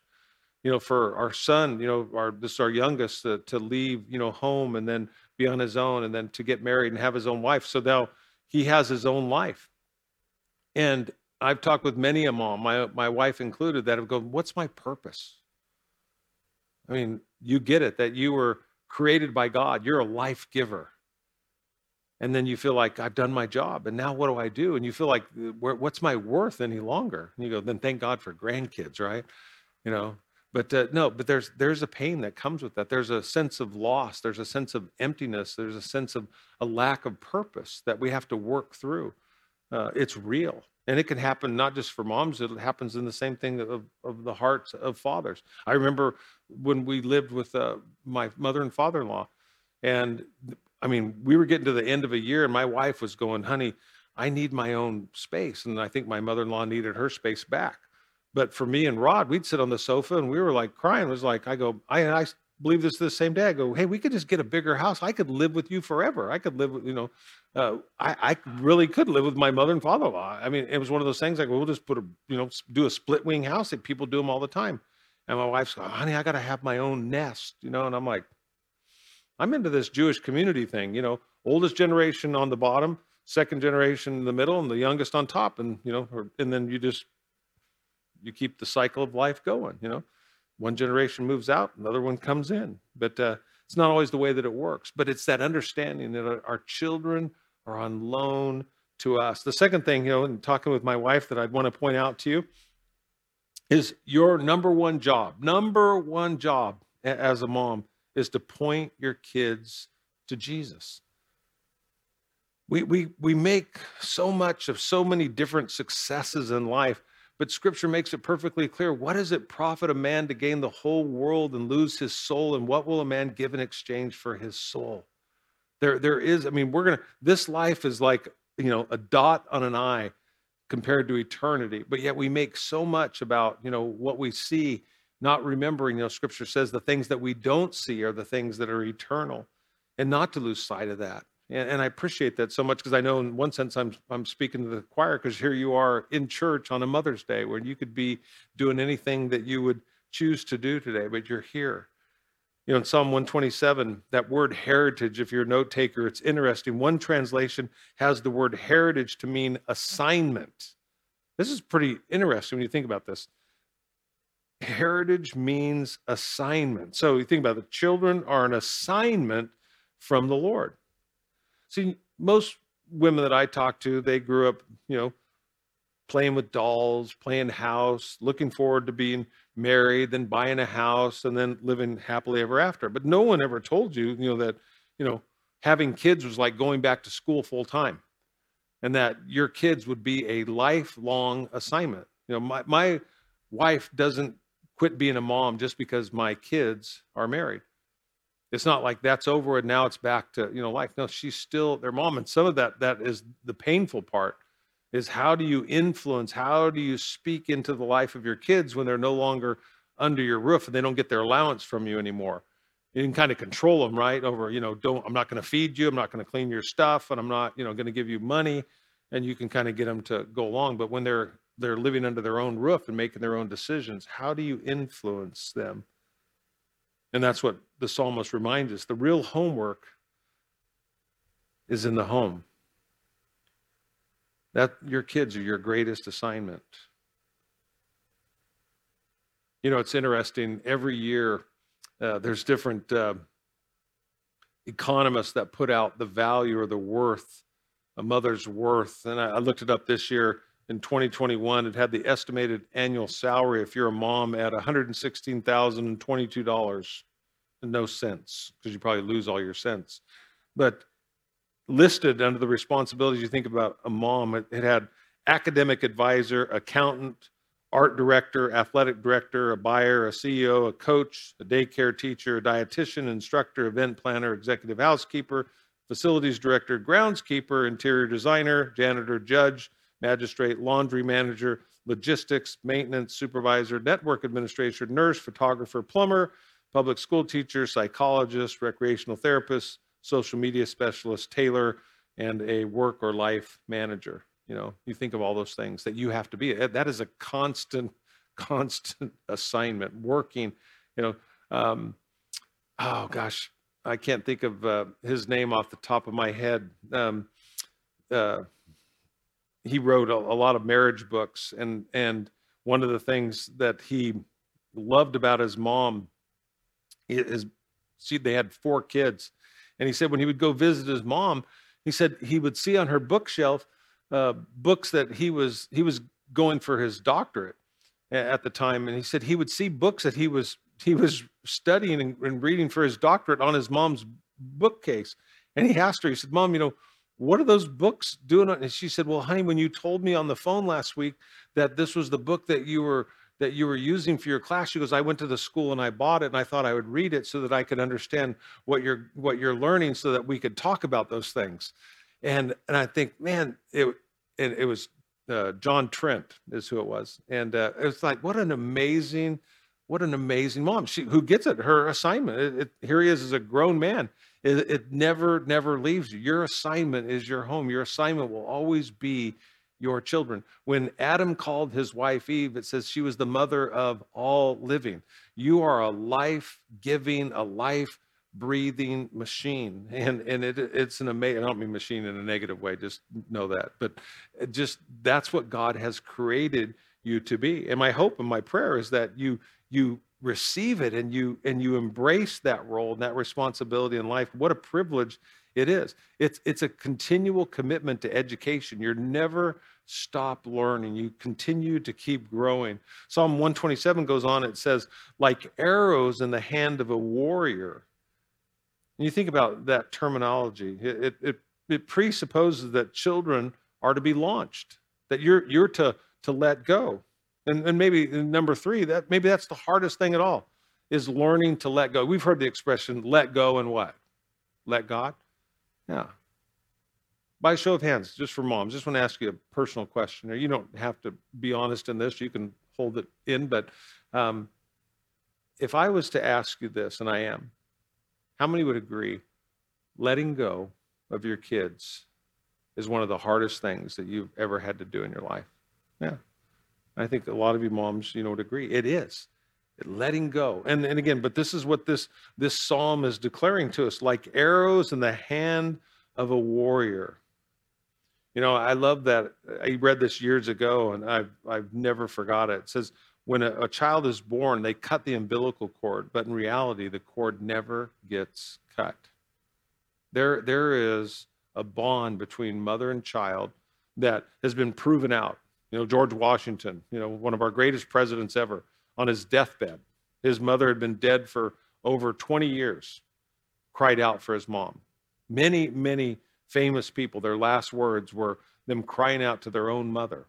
You know, for our son, you know, our this is our youngest to, to leave, you know, home and then be on his own and then to get married and have his own wife. So now he has his own life. And I've talked with many a mom, my my wife included, that have gone, "What's my purpose?" I mean, you get it that you were created by God. You're a life giver, and then you feel like I've done my job, and now what do I do? And you feel like, what's my worth any longer? And you go, then thank God for grandkids, right? You know, but uh, no, but there's there's a pain that comes with that. There's a sense of loss. There's a sense of emptiness. There's a sense of a lack of purpose that we have to work through. Uh, it's real and it can happen not just for moms it happens in the same thing of, of the hearts of fathers. I remember when we lived with uh, my mother and father-in-law and i mean we were getting to the end of a year and my wife was going honey i need my own space and i think my mother-in-law needed her space back. But for me and rod we'd sit on the sofa and we were like crying. It was like i go i, I believe this the same day. I go, hey, we could just get a bigger house. I could live with you forever. I could live with, you know, uh, I, I really could live with my mother and father-in-law. I mean, it was one of those things like, we'll just put a, you know, do a split wing house that people do them all the time. And my wife's going, honey, I got to have my own nest, you know, and I'm like, I'm into this Jewish community thing, you know, oldest generation on the bottom, second generation in the middle, and the youngest on top. And, you know, or, and then you just, you keep the cycle of life going, you know one generation moves out, another one comes in. But uh, it's not always the way that it works. But it's that understanding that our children are on loan to us. The second thing, you know, in talking with my wife that I'd want to point out to you is your number one job, number one job as a mom is to point your kids to Jesus. We, we, we make so much of so many different successes in life but scripture makes it perfectly clear. What does it profit a man to gain the whole world and lose his soul? And what will a man give in exchange for his soul? There, there is, I mean, we're to, this life is like, you know, a dot on an eye compared to eternity. But yet we make so much about, you know, what we see, not remembering, you know, scripture says the things that we don't see are the things that are eternal and not to lose sight of that. And, and I appreciate that so much because I know in one sense I'm I'm speaking to the choir because here you are in church on a Mother's Day where you could be doing anything that you would choose to do today, but you're here. You know, in Psalm 127, that word heritage, if you're a note taker, it's interesting. One translation has the word heritage to mean assignment. This is pretty interesting when you think about this. Heritage means assignment. So you think about it, the children are an assignment from the Lord. See, most women that I talk to, they grew up, you know, playing with dolls, playing house, looking forward to being married, then buying a house, and then living happily ever after. But no one ever told you, you know, that, you know, having kids was like going back to school full time and that your kids would be a lifelong assignment. You know, my, my wife doesn't quit being a mom just because my kids are married. It's not like that's over and now it's back to, you know, life. No, she's still their mom. And some of that, that is the painful part is how do you influence, how do you speak into the life of your kids when they're no longer under your roof and they don't get their allowance from you anymore? You can kind of control them, right? Over, you know, don't, I'm not going to feed you, I'm not going to clean your stuff, and I'm not, you know, going to give you money. And you can kind of get them to go along. But when they're they're living under their own roof and making their own decisions, how do you influence them? And that's what the psalmist reminds us. The real homework is in the home. That your kids are your greatest assignment. You know, it's interesting. Every year, uh, there's different uh, economists that put out the value or the worth, a mother's worth. And I, I looked it up this year in 2021. It had the estimated annual salary if you're a mom at $116,022 and no cents because you probably lose all your cents. But listed under the responsibilities you think about a mom, it, it had academic advisor, accountant, art director, athletic director, a buyer, a CEO, a coach, a daycare teacher, a dietitian, instructor, event planner, executive housekeeper, facilities director, groundskeeper, interior designer, janitor, judge, magistrate, laundry manager, logistics, maintenance supervisor, network administrator, nurse, photographer, plumber, public school teacher, psychologist, recreational therapist, social media specialist, tailor, and a work or life manager. You know, you think of all those things that you have to be. That is a constant, constant assignment. Working, you know, um, oh gosh, I can't think of uh, his name off the top of my head. Um, uh, he wrote a, a lot of marriage books, and and one of the things that he loved about his mom is see they had four kids, and he said when he would go visit his mom, he said he would see on her bookshelf uh, books that he was he was going for his doctorate at the time, and he said he would see books that he was he was studying and, and reading for his doctorate on his mom's bookcase, and he asked her, he said, "Mom, you know." What are those books doing? And she said, well, honey, when you told me on the phone last week that this was the book that you were that you were using for your class, she goes, I went to the school and I bought it and I thought I would read it so that I could understand what you're what you're learning so that we could talk about those things. And and I think, man, it it, it was uh, John Trent is who it was. And uh, it's like, what an amazing, what an amazing mom. She who gets it, her assignment. It, it, here he is as a grown man it, it never, never leaves you. Your assignment is your home. Your assignment will always be your children. When Adam called his wife Eve, it says she was the mother of all living. You are a life giving, a life breathing machine. And, and it, it's an amazing, I don't mean machine in a negative way, just know that. But just that's what God has created you to be. And my hope and my prayer is that you, you receive it and you and you embrace that role and that responsibility in life what a privilege it is. It's it's a continual commitment to education. You're never stop learning. You continue to keep growing. Psalm 127 goes on it says like arrows in the hand of a warrior. And you think about that terminology. It, it, it, it presupposes that children are to be launched that you're you're to to let go and, and maybe number three, that maybe that's the hardest thing at all, is learning to let go. We've heard the expression let go and what? Let God? Yeah. By show of hands, just for moms, just want to ask you a personal question. You don't have to be honest in this, you can hold it in, but um, if I was to ask you this, and I am, how many would agree letting go of your kids is one of the hardest things that you've ever had to do in your life? Yeah. I think a lot of you moms, you know, would agree. It is letting go. And and again, but this is what this this psalm is declaring to us, like arrows in the hand of a warrior. You know, I love that. I read this years ago, and I've I've never forgot it. It says when a, a child is born, they cut the umbilical cord, but in reality, the cord never gets cut. There there is a bond between mother and child that has been proven out you know, George Washington, you know, one of our greatest presidents ever, on his deathbed, his mother had been dead for over 20 years, cried out for his mom. Many, many famous people, their last words were them crying out to their own mother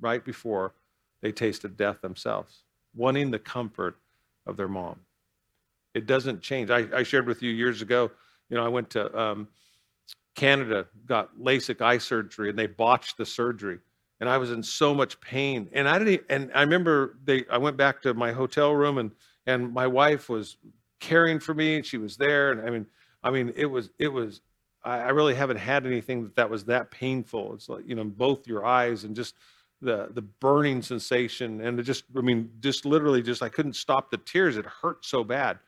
right before they tasted death themselves, wanting the comfort of their mom. It doesn't change. I, I shared with you years ago, you know, I went to um, Canada, got LASIK eye surgery, and they botched the surgery. And I was in so much pain. And I didn't, and I remember they, I went back to my hotel room and, and my wife was caring for me and she was there. And I mean, I mean, it was, it was, I, I really haven't had anything that, that was that painful. It's like, you know, both your eyes and just the, the burning sensation. And just, I mean, just literally just, I couldn't stop the tears. It hurt so bad.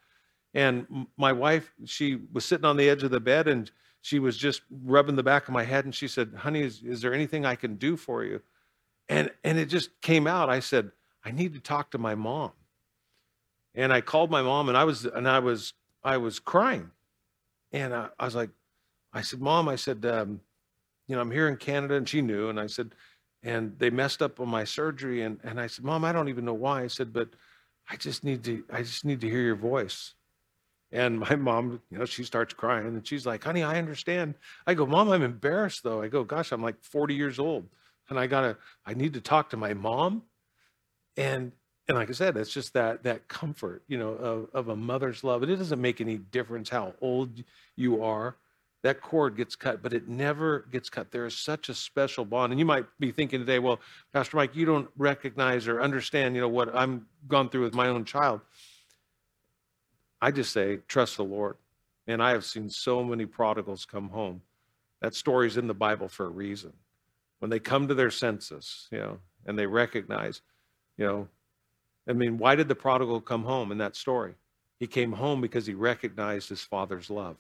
And my wife, she was sitting on the edge of the bed and she was just rubbing the back of my head and she said, Honey, is, is there anything I can do for you? And and it just came out. I said, I need to talk to my mom. And I called my mom and I was and I was I was crying. And I, I was like, I said, Mom, I said, um, you know, I'm here in Canada, and she knew, and I said, and they messed up on my surgery, and and I said, Mom, I don't even know why. I said, but I just need to I just need to hear your voice. And my mom, you know, she starts crying and she's like, honey, I understand. I go, mom, I'm embarrassed though. I go, gosh, I'm like 40 years old and I gotta, I need to talk to my mom. And, and like I said, it's just that, that comfort, you know, of, of a mother's love. And it doesn't make any difference how old you are. That cord gets cut, but it never gets cut. There is such a special bond. And you might be thinking today, well, Pastor Mike, you don't recognize or understand, you know, what I'm gone through with my own child. I just say, trust the Lord. And I have seen so many prodigals come home. That story's in the Bible for a reason. When they come to their senses, you know, and they recognize, you know, I mean, why did the prodigal come home in that story? He came home because he recognized his father's love.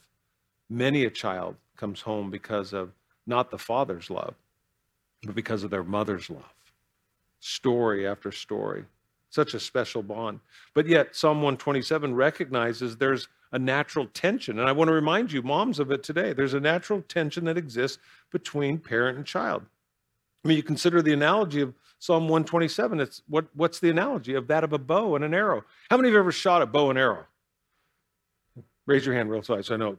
Many a child comes home because of not the father's love, but because of their mother's love. Story after story such a special bond. But yet, Psalm 127 recognizes there's a natural tension. And I want to remind you, moms, of it today. There's a natural tension that exists between parent and child. I mean, you consider the analogy of Psalm 127. It's what, what's the analogy of that of a bow and an arrow? How many of you ever shot a bow and arrow? Raise your hand real. So I know.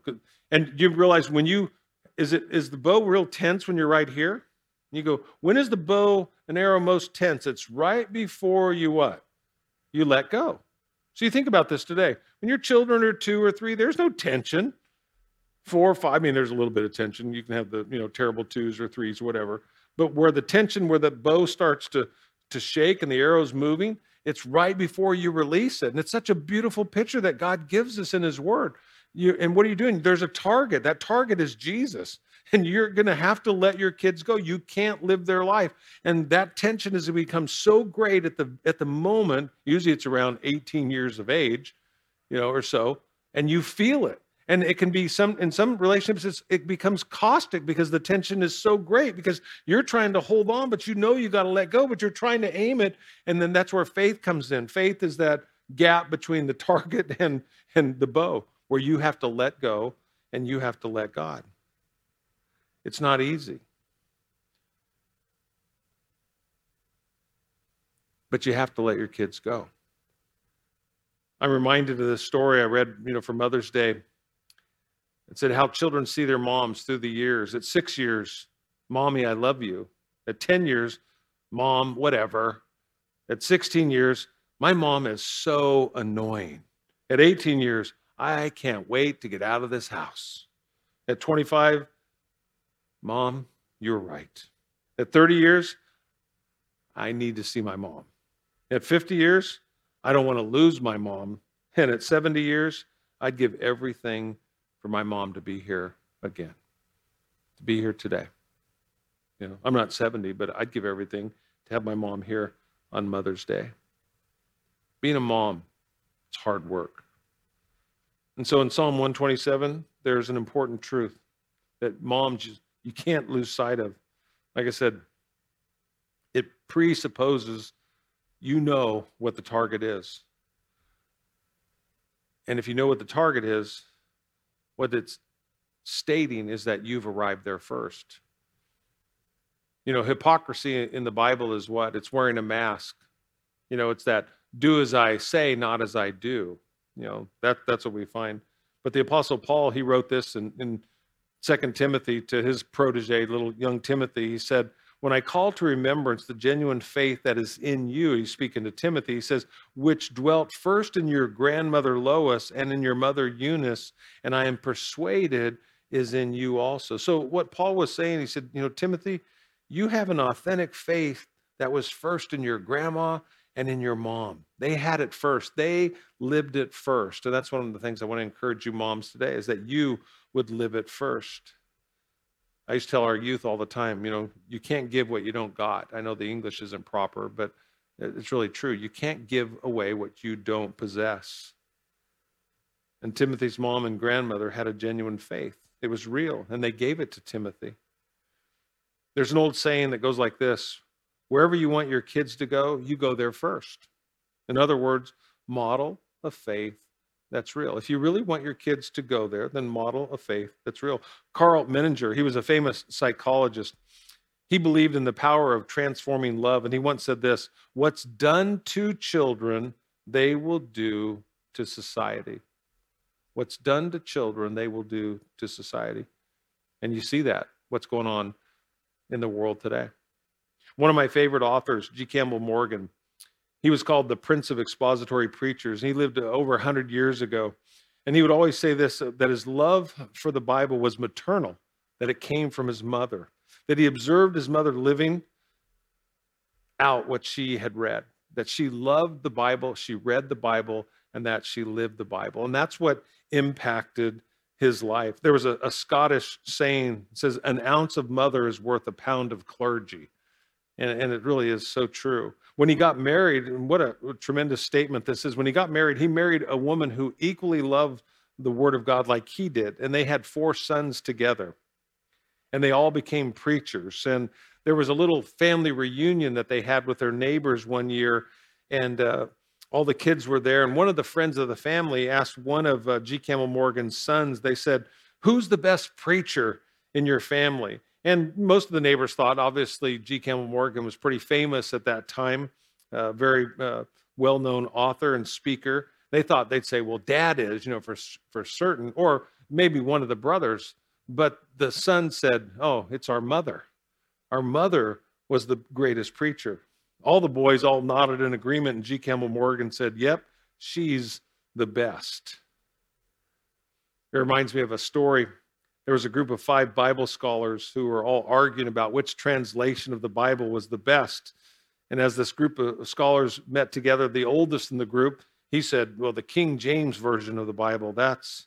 And you realize when you is it is the bow real tense when you're right here? You go, when is the bow and arrow most tense? It's right before you what? You let go. So you think about this today. When your children are two or three, there's no tension. Four or five, I mean, there's a little bit of tension. You can have the, you know, terrible twos or threes, or whatever. But where the tension, where the bow starts to to shake and the arrow's moving, it's right before you release it. And it's such a beautiful picture that God gives us in His Word. You, and what are you doing? There's a target. That target is Jesus and you're going to have to let your kids go. You can't live their life. And that tension has become so great at the at the moment usually it's around 18 years of age you know or so and you feel it. And it can be some in some relationships it becomes caustic because the tension is so great because you're trying to hold on but you know you got to let go but you're trying to aim it and then that's where faith comes in. Faith is that gap between the target and and the bow where you have to let go and you have to let god it's not easy. But you have to let your kids go. I'm reminded of this story I read, you know, for Mother's Day. It said how children see their moms through the years. At six years, mommy, I love you. At 10 years, mom, whatever. At 16 years, my mom is so annoying. At 18 years, I can't wait to get out of this house. At 25, Mom, you're right. At 30 years, I need to see my mom. At 50 years, I don't want to lose my mom. And at 70 years, I'd give everything for my mom to be here again, to be here today. You know, I'm not 70, but I'd give everything to have my mom here on Mother's Day. Being a mom, it's hard work. And so in Psalm 127, there's an important truth that moms you can't lose sight of. Like I said, it presupposes you know what the target is. And if you know what the target is, what it's stating is that you've arrived there first. You know, hypocrisy in the Bible is what? It's wearing a mask. You know, it's that do as I say, not as I do. You know, that that's what we find. But the Apostle Paul, he wrote this in, in Second Timothy to his protege, little young Timothy, he said, When I call to remembrance the genuine faith that is in you, he's speaking to Timothy, he says, which dwelt first in your grandmother Lois and in your mother Eunice, and I am persuaded is in you also. So, what Paul was saying, he said, You know, Timothy, you have an authentic faith that was first in your grandma and in your mom. They had it first. They lived it first. And that's one of the things I want to encourage you moms today is that you would live it first. I used to tell our youth all the time, you know, you can't give what you don't got. I know the English isn't proper, but it's really true. You can't give away what you don't possess. And Timothy's mom and grandmother had a genuine faith. It was real, and they gave it to Timothy. There's an old saying that goes like this Wherever you want your kids to go, you go there first. In other words, model a faith that's real. If you really want your kids to go there, then model a faith that's real. Karl Menninger, he was a famous psychologist. He believed in the power of transforming love, and he once said this What's done to children, they will do to society. What's done to children, they will do to society. And you see that, what's going on in the world today. One of my favorite authors, G. Campbell Morgan, he was called the Prince of Expository Preachers. He lived over 100 years ago. And he would always say this uh, that his love for the Bible was maternal, that it came from his mother, that he observed his mother living out what she had read, that she loved the Bible, she read the Bible, and that she lived the Bible. And that's what impacted his life. There was a, a Scottish saying says, An ounce of mother is worth a pound of clergy. And, and it really is so true. When he got married, and what a, tremendous statement this is. When he got married, he married a woman who equally loved the word of God like he did. And they had four sons together. And they all became preachers. And there was a little family reunion that they had with their neighbors one year. And uh, all the kids were there. And one of the friends of the family asked one of uh, G. Campbell Morgan's sons, they said, Who's the best preacher in your family? And most of the neighbors thought, obviously, G. Campbell Morgan was pretty famous at that time, uh, very uh, well known author and speaker. They thought they'd say, well, dad is, you know, for, for certain, or maybe one of the brothers. But the son said, oh, it's our mother. Our mother was the greatest preacher. All the boys all nodded in agreement, and G. Campbell Morgan said, yep, she's the best. It reminds me of a story there was a group of five Bible scholars who were all arguing about which translation of the Bible was the best. And as this group of scholars met together, the oldest in the group, he said, "Well, the King James version of the Bible, that's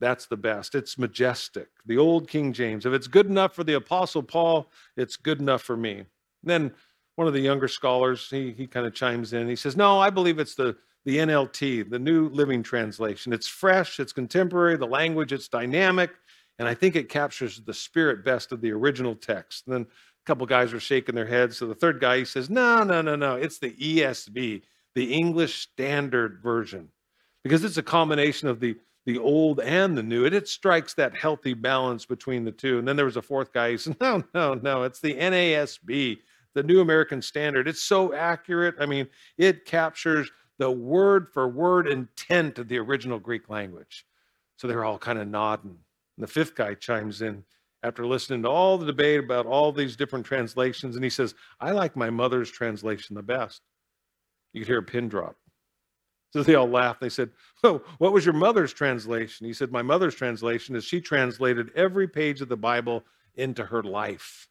that's the best. It's majestic. The old King James. If it's good enough for the apostle Paul, it's good enough for me." then one of the younger scholars, he he kind of chimes in. He says, "No, I believe it's the the NLT, the New Living Translation. It's fresh, it's contemporary, the language, it's dynamic, and I think it captures the spirit best of the original text. And then a couple guys were shaking their heads. So the third guy, he says, No, no, no, no. It's the ESV, the English Standard Version, because it's a combination of the the old and the new. And it strikes that healthy balance between the two. And then there was a fourth guy. He said, No, no, no. It's the NASB, the New American Standard. It's so accurate. I mean, it captures the word for word intent of the original Greek language. So they're all kind of nodding. And the fifth guy chimes in after listening to all the debate about all these different translations, and he says, I like my mother's translation the best. You could hear a pin drop. So they all laughed. They said, Oh, what was your mother's translation? He said, My mother's translation is she translated every page of the Bible into her life.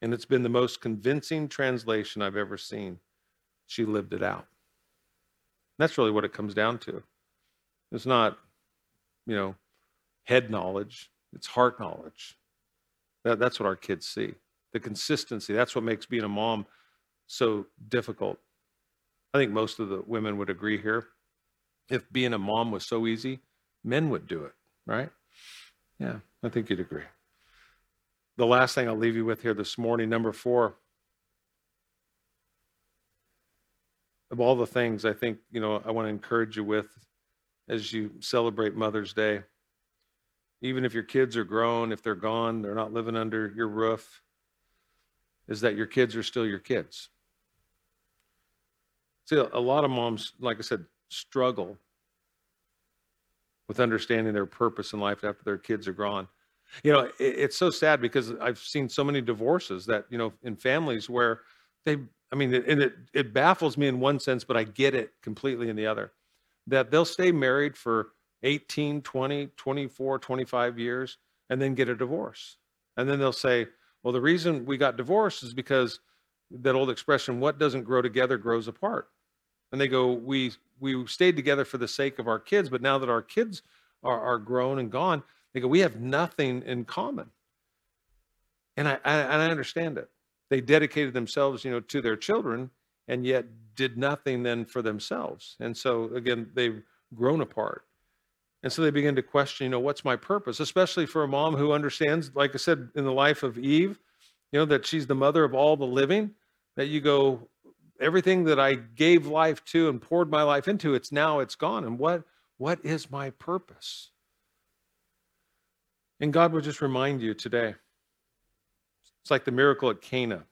And it's been the most convincing translation I've ever seen. She lived it out. That's really what it comes down to. It's not, you know, head knowledge, it's heart knowledge. That, that's what our kids see. The consistency, that's what makes being a mom so difficult. I think most of the women would agree here. If being a mom was so easy, men would do it, right? Yeah, I think you'd agree. The last thing I'll leave you with here this morning, number four. Of all the things I think, you know, I want to encourage you with as you celebrate Mother's Day even if your kids are grown, if they're gone, they're not living under your roof, is that your kids are still your kids. See, a lot of moms, like I said, struggle with understanding their purpose in life after their kids are gone. you know, it, it's so sad because I've seen so many divorces that, you know, in families where they, I mean, and it, it baffles me in one sense, but I get it completely in the other, that they'll stay married for 18, 20, 24, 25 years and then get a divorce. And then they'll say, well, the reason we got divorced is because that old expression, what doesn't grow together grows apart. And they go, we we stayed together for the sake of our kids, but now that our kids are, are grown and gone, they go, we have nothing in common. And I, I and I understand it. They dedicated themselves, you know, to their children, and yet did nothing then for themselves. And so again, they've grown apart. And so they begin to question, you know, what's my purpose? Especially for a mom who understands, like I said, in the life of Eve, you know, that she's the mother of all the living, that you go, everything that I gave life to and poured my life into, it's now it's gone. And what what is my purpose? And God will just remind you today. It's like the miracle at Cana.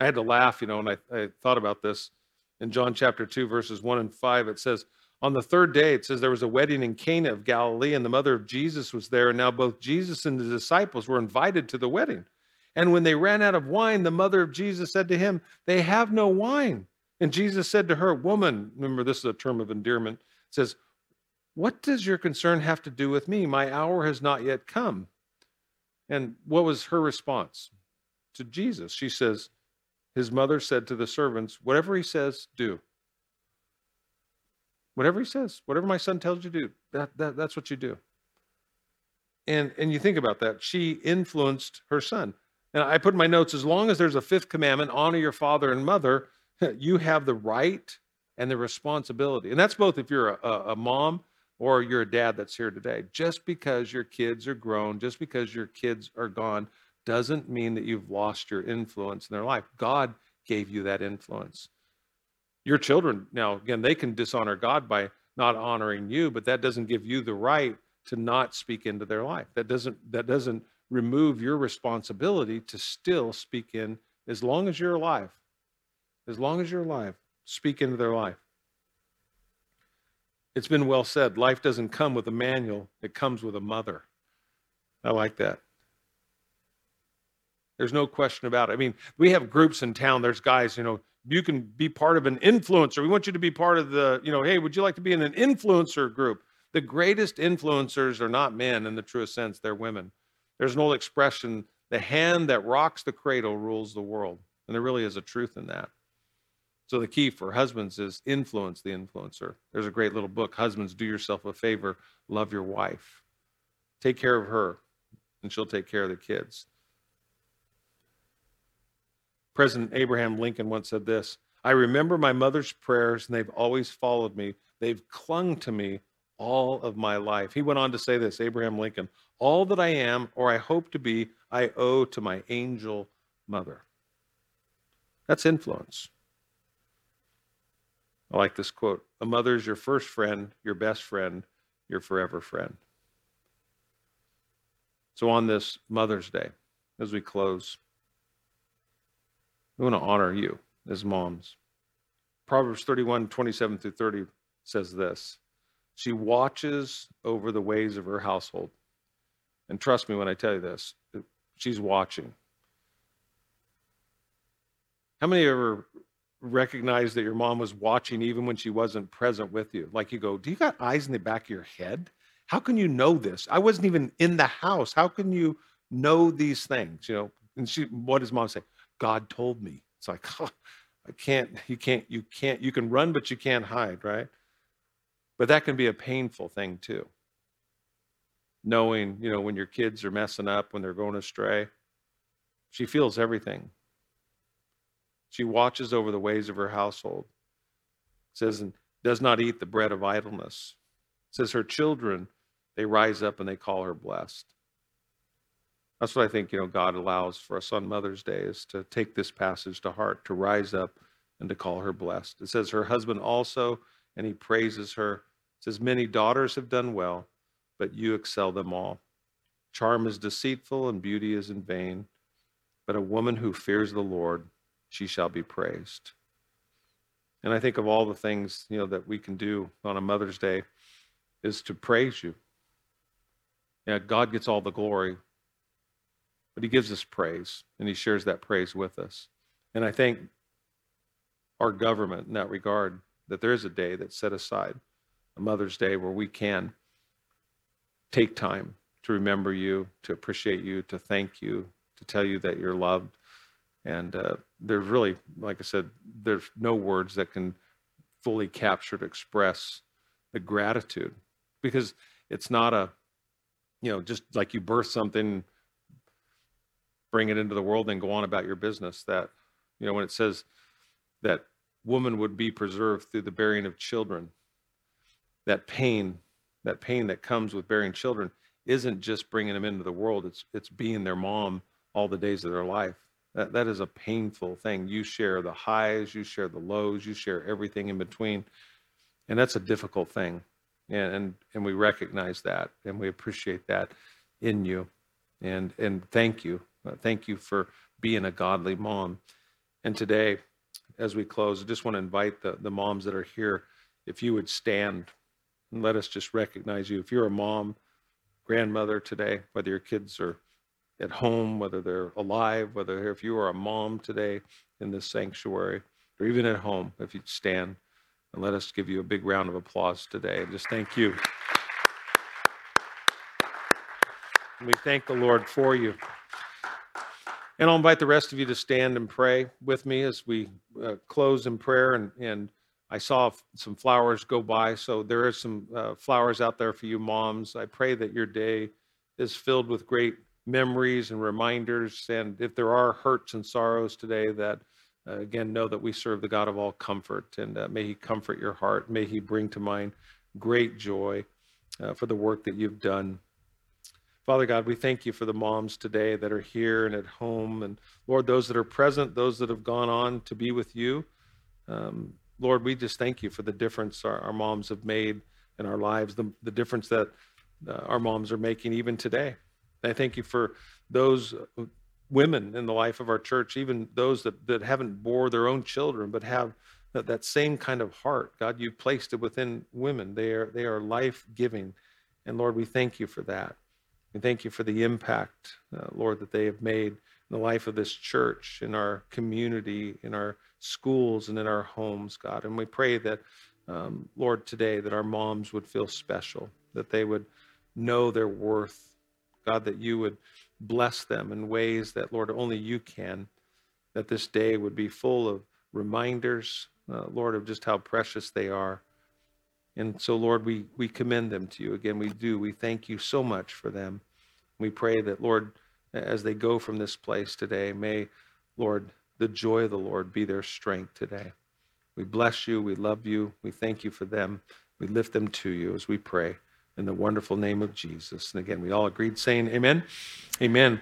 I had to laugh, you know, and I, I thought about this in John chapter 2, verses 1 and 5. It says, On the third day, it says there was a wedding in Cana of Galilee, and the mother of Jesus was there. And now both Jesus and the disciples were invited to the wedding. And when they ran out of wine, the mother of Jesus said to him, They have no wine. And Jesus said to her, Woman, remember this is a term of endearment, says, What does your concern have to do with me? My hour has not yet come. And what was her response to Jesus? She says, His mother said to the servants, Whatever he says, do. Whatever he says, whatever my son tells you to do, that, that, that's what you do. And, and you think about that. She influenced her son. And I put in my notes as long as there's a fifth commandment, honor your father and mother, you have the right and the responsibility. And that's both if you're a, a, mom or you're a dad that's here today. Just because your kids are grown, just because your kids are gone, doesn't mean that you've lost your influence in their life. God gave you that influence. Your children, now, again, they can dishonor God by not honoring you, but that doesn't give you the right to not speak into their life. That doesn't that doesn't remove your responsibility to still speak in as long as you're alive. As long as you're alive, speak into their life. It's been well said life doesn't come with a manual, it comes with a mother. I like that. There's no question about it. I mean, we have groups in town. There's guys, you know, you can be part of an influencer. We want you to be part of the, you know, hey, would you like to be in an influencer group? The greatest influencers are not men in the truest sense, they're women. There's an old expression the hand that rocks the cradle rules the world. And there really is a truth in that. So the key for husbands is influence the influencer. There's a great little book, Husbands, Do Yourself a Favor, Love Your Wife. Take care of her, and she'll take care of the kids. President Abraham Lincoln once said this I remember my mother's prayers, and they've always followed me. They've clung to me all of my life. He went on to say this Abraham Lincoln, all that I am or I hope to be, I owe to my angel mother. That's influence. I like this quote A mother is your first friend, your best friend, your forever friend. So, on this Mother's Day, as we close, we want to honor you as moms. Proverbs 31 27 through 30 says this she watches over the ways of her household. And trust me when I tell you this, she's watching. How many ever recognize that your mom was watching even when she wasn't present with you? Like you go, Do you got eyes in the back of your head? How can you know this? I wasn't even in the house. How can you know these things? You know, and she what does mom say? God told me. It's like, I can't, you can't, you can't, you can run, but you can't hide, right? But that can be a painful thing too. Knowing, you know, when your kids are messing up, when they're going astray, she feels everything. She watches over the ways of her household. It says, and does not eat the bread of idleness. It says her children, they rise up and they call her blessed. That's what I think, you know, God allows for us on Mother's Day is to take this passage to heart, to rise up and to call her blessed. It says her husband also and he praises her. It says, Many daughters have done well, but you excel them all. Charm is deceitful and beauty is in vain, but a woman who fears the Lord, she shall be praised. And I think of all the things, you know, that we can do on a Mother's Day is to praise you. Yeah, God gets all the glory, but he gives us praise and he shares that praise with us. And I thank our government in that regard that there is a day that's set aside, a Mother's Day, where we can take time to remember you, to appreciate you, to thank you, to tell you that you're loved. And uh, there's really, like I said, there's no words that can fully capture to express the gratitude because it's not a, you know, just like you birth something, bring it into the world, and go on about your business. That, you know, when it says that woman would be preserved through the bearing of children, that pain, that pain that comes with bearing children isn't just bringing them into the world, it's, it's being their mom all the days of their life. That, that is a painful thing. You share the highs, you share the lows, you share everything in between. And that's a difficult thing. And, and, and we recognize that and we appreciate that in you. And, and thank you. Uh, thank you for being a godly mom. And today, as we close, I just want to invite the, the moms that are here, if you would stand and let us just recognize you. If you're a mom, grandmother today, whether your kids are at home, whether they're alive, whether if you are a mom today in this sanctuary, or even at home, if you'd stand and let us give you a big round of applause today. And just thank you. And we thank the Lord for you. And I'll invite the rest of you to stand and pray with me as we uh, close in prayer. And, and I saw some flowers go by. So there are some uh, flowers out there for you, moms. I pray that your day is filled with great memories and reminders. And if there are hurts and sorrows today, that uh, again, know that we serve the God of all comfort. And uh, may He comfort your heart. May He bring to mind great joy uh, for the work that you've done Father God, we thank you for the moms today that are here and at home. And Lord, those that are present, those that have gone on to be with you. Um, Lord, we just thank you for the difference our, our moms have made in our lives, the, the difference that uh, our moms are making even today. I thank you for those uh, women in the life of our church, even those that, that haven't bore their own children, but have that, that same kind of heart. God, you placed it within women. They are, they are life giving. And Lord, we thank you for that. We thank you for the impact, uh, Lord, that they have made in the life of this church, in our community, in our schools, and in our homes, God. And we pray that, um, Lord, today that our moms would feel special, that they would know their worth, God, that you would bless them in ways that, Lord, only you can, that this day would be full of reminders, uh, Lord, of just how precious they are and so, Lord, we, we commend them to you. Again, we do. We thank you so much for them. We pray that, Lord, as they go from this place today, may, Lord, the joy of the Lord be their strength today. We bless you. We love you. We thank you for them. We lift them to you as we pray in the wonderful name of Jesus. And again, we all agreed saying amen. Amen.